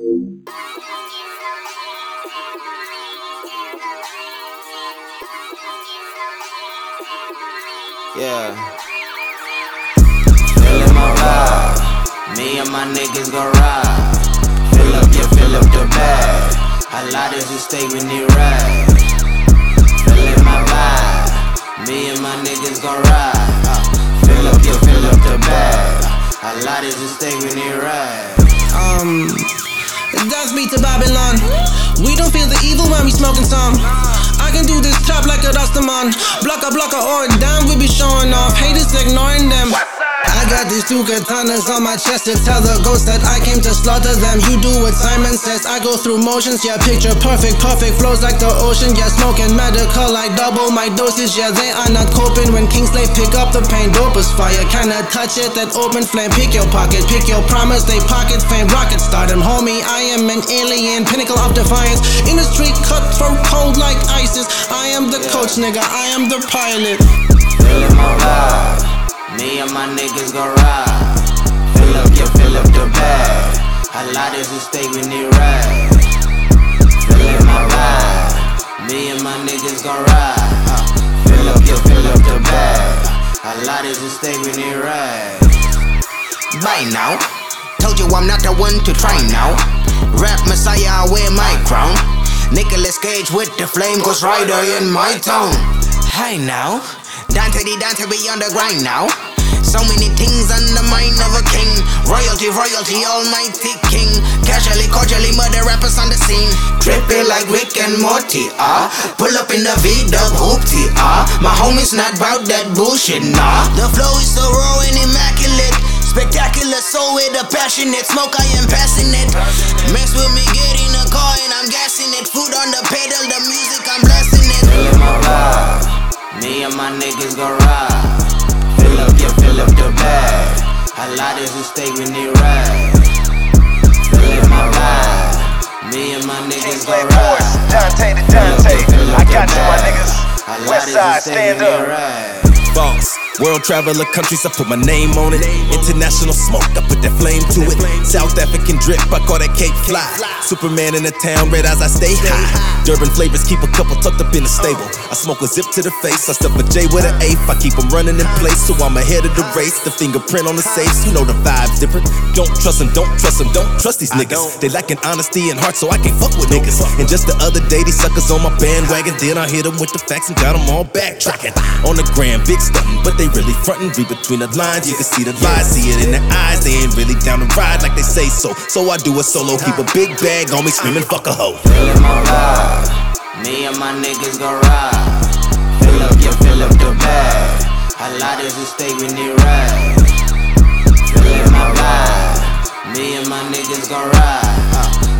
Yeah. Feeling my ride. Me and my niggas gon' ride. Fill up, yeah, fill up the bag. A lot of just stay with me ride. Feeling my ride. Me and my niggas gon' ride. Uh, fill up, yeah, fill up the bag. A lot of just stay with me ride. Um, dance me to Babylon. We don't feel the evil when we smoking some. I can do this trap like a Rastaman. Block a block or down, we be showing off. Haters ignoring them. These two katanas on my chest to tell the ghost that I came to slaughter them. You do what Simon says, I go through motions. Yeah, picture perfect, perfect flows like the ocean. Yeah, smoking medical, I double my dosage. Yeah, they are not coping when Kingsley pick up the pain. Dope is fire, kinda touch it, that open flame. Pick your pocket, pick your promise, they pocket fame. Rocket start them, homie. I am an alien, pinnacle of defiance. In the street, cutthroat, cold like ISIS. I am the coach, nigga, I am the pilot. Feeling my. My niggas gon' ride. Fill up, yeah, fill up the bag. A lot of just stay with me ride. Feeling my ride. Me and my niggas gon' ride. Fill up, yeah, fill up the bag. A lot of just stay with me ride. By now, told you I'm not the one to try now. Rap Messiah, I wear my crown. Nicolas Cage with the flame, Ghost Rider in my town. Hi now, Dante the Dante be on the grind now. So many things on the mind of a king. Royalty, royalty, almighty king. Casually, cordially, murder rappers on the scene. Tripping like Rick and Morty, ah. Pull up in the V-dub hoopty, ah. My homies not bout that bullshit, nah. The flow is so raw and immaculate. Spectacular, so with a passionate smoke, I am passing it. Mess with me, get in the car and I'm gassing it. Foot on the pedal, the music, I'm blasting it. Me and my niggas gon' ride. Fill up, fill up the bag. A lot of just stay with me ride. Feeling my ride. Me and my niggas gon' ride. Dante to Dante. fill up I got you, my niggas. A lot West side, stand up. World traveler countries, I put my name on it. International smoke, I put that flame to it. South African drip, I call that cake fly. Superman in the town, red eyes, I stay high. Durban flavors, keep a couple tucked up in the stable. I smoke a zip to the face, I stuff a J with an eighth. I keep them running in place, so I'm ahead of the race. The fingerprint on the safes, you know the vibe's different. Don't trust them, don't trust them, don't trust these niggas. They lacking honesty and heart, so I can't fuck with niggas. And just the other day, these suckers on my bandwagon. Then I hit them with the facts and got them all backtracking. On the gram, big stunting, but they really frontin'. Read between the lines, you can see the lies, see it in their eyes. They ain't really down to ride like they say so. So I do a solo, keep a big bag on me, screaming fuck a hoe. Feeling my ride. Me and my niggas gon' ride. Fill up, yeah, fill up the bag. A lot of just stay when me ride. Feeling my ride. Me and my niggas gon' ride. Uh.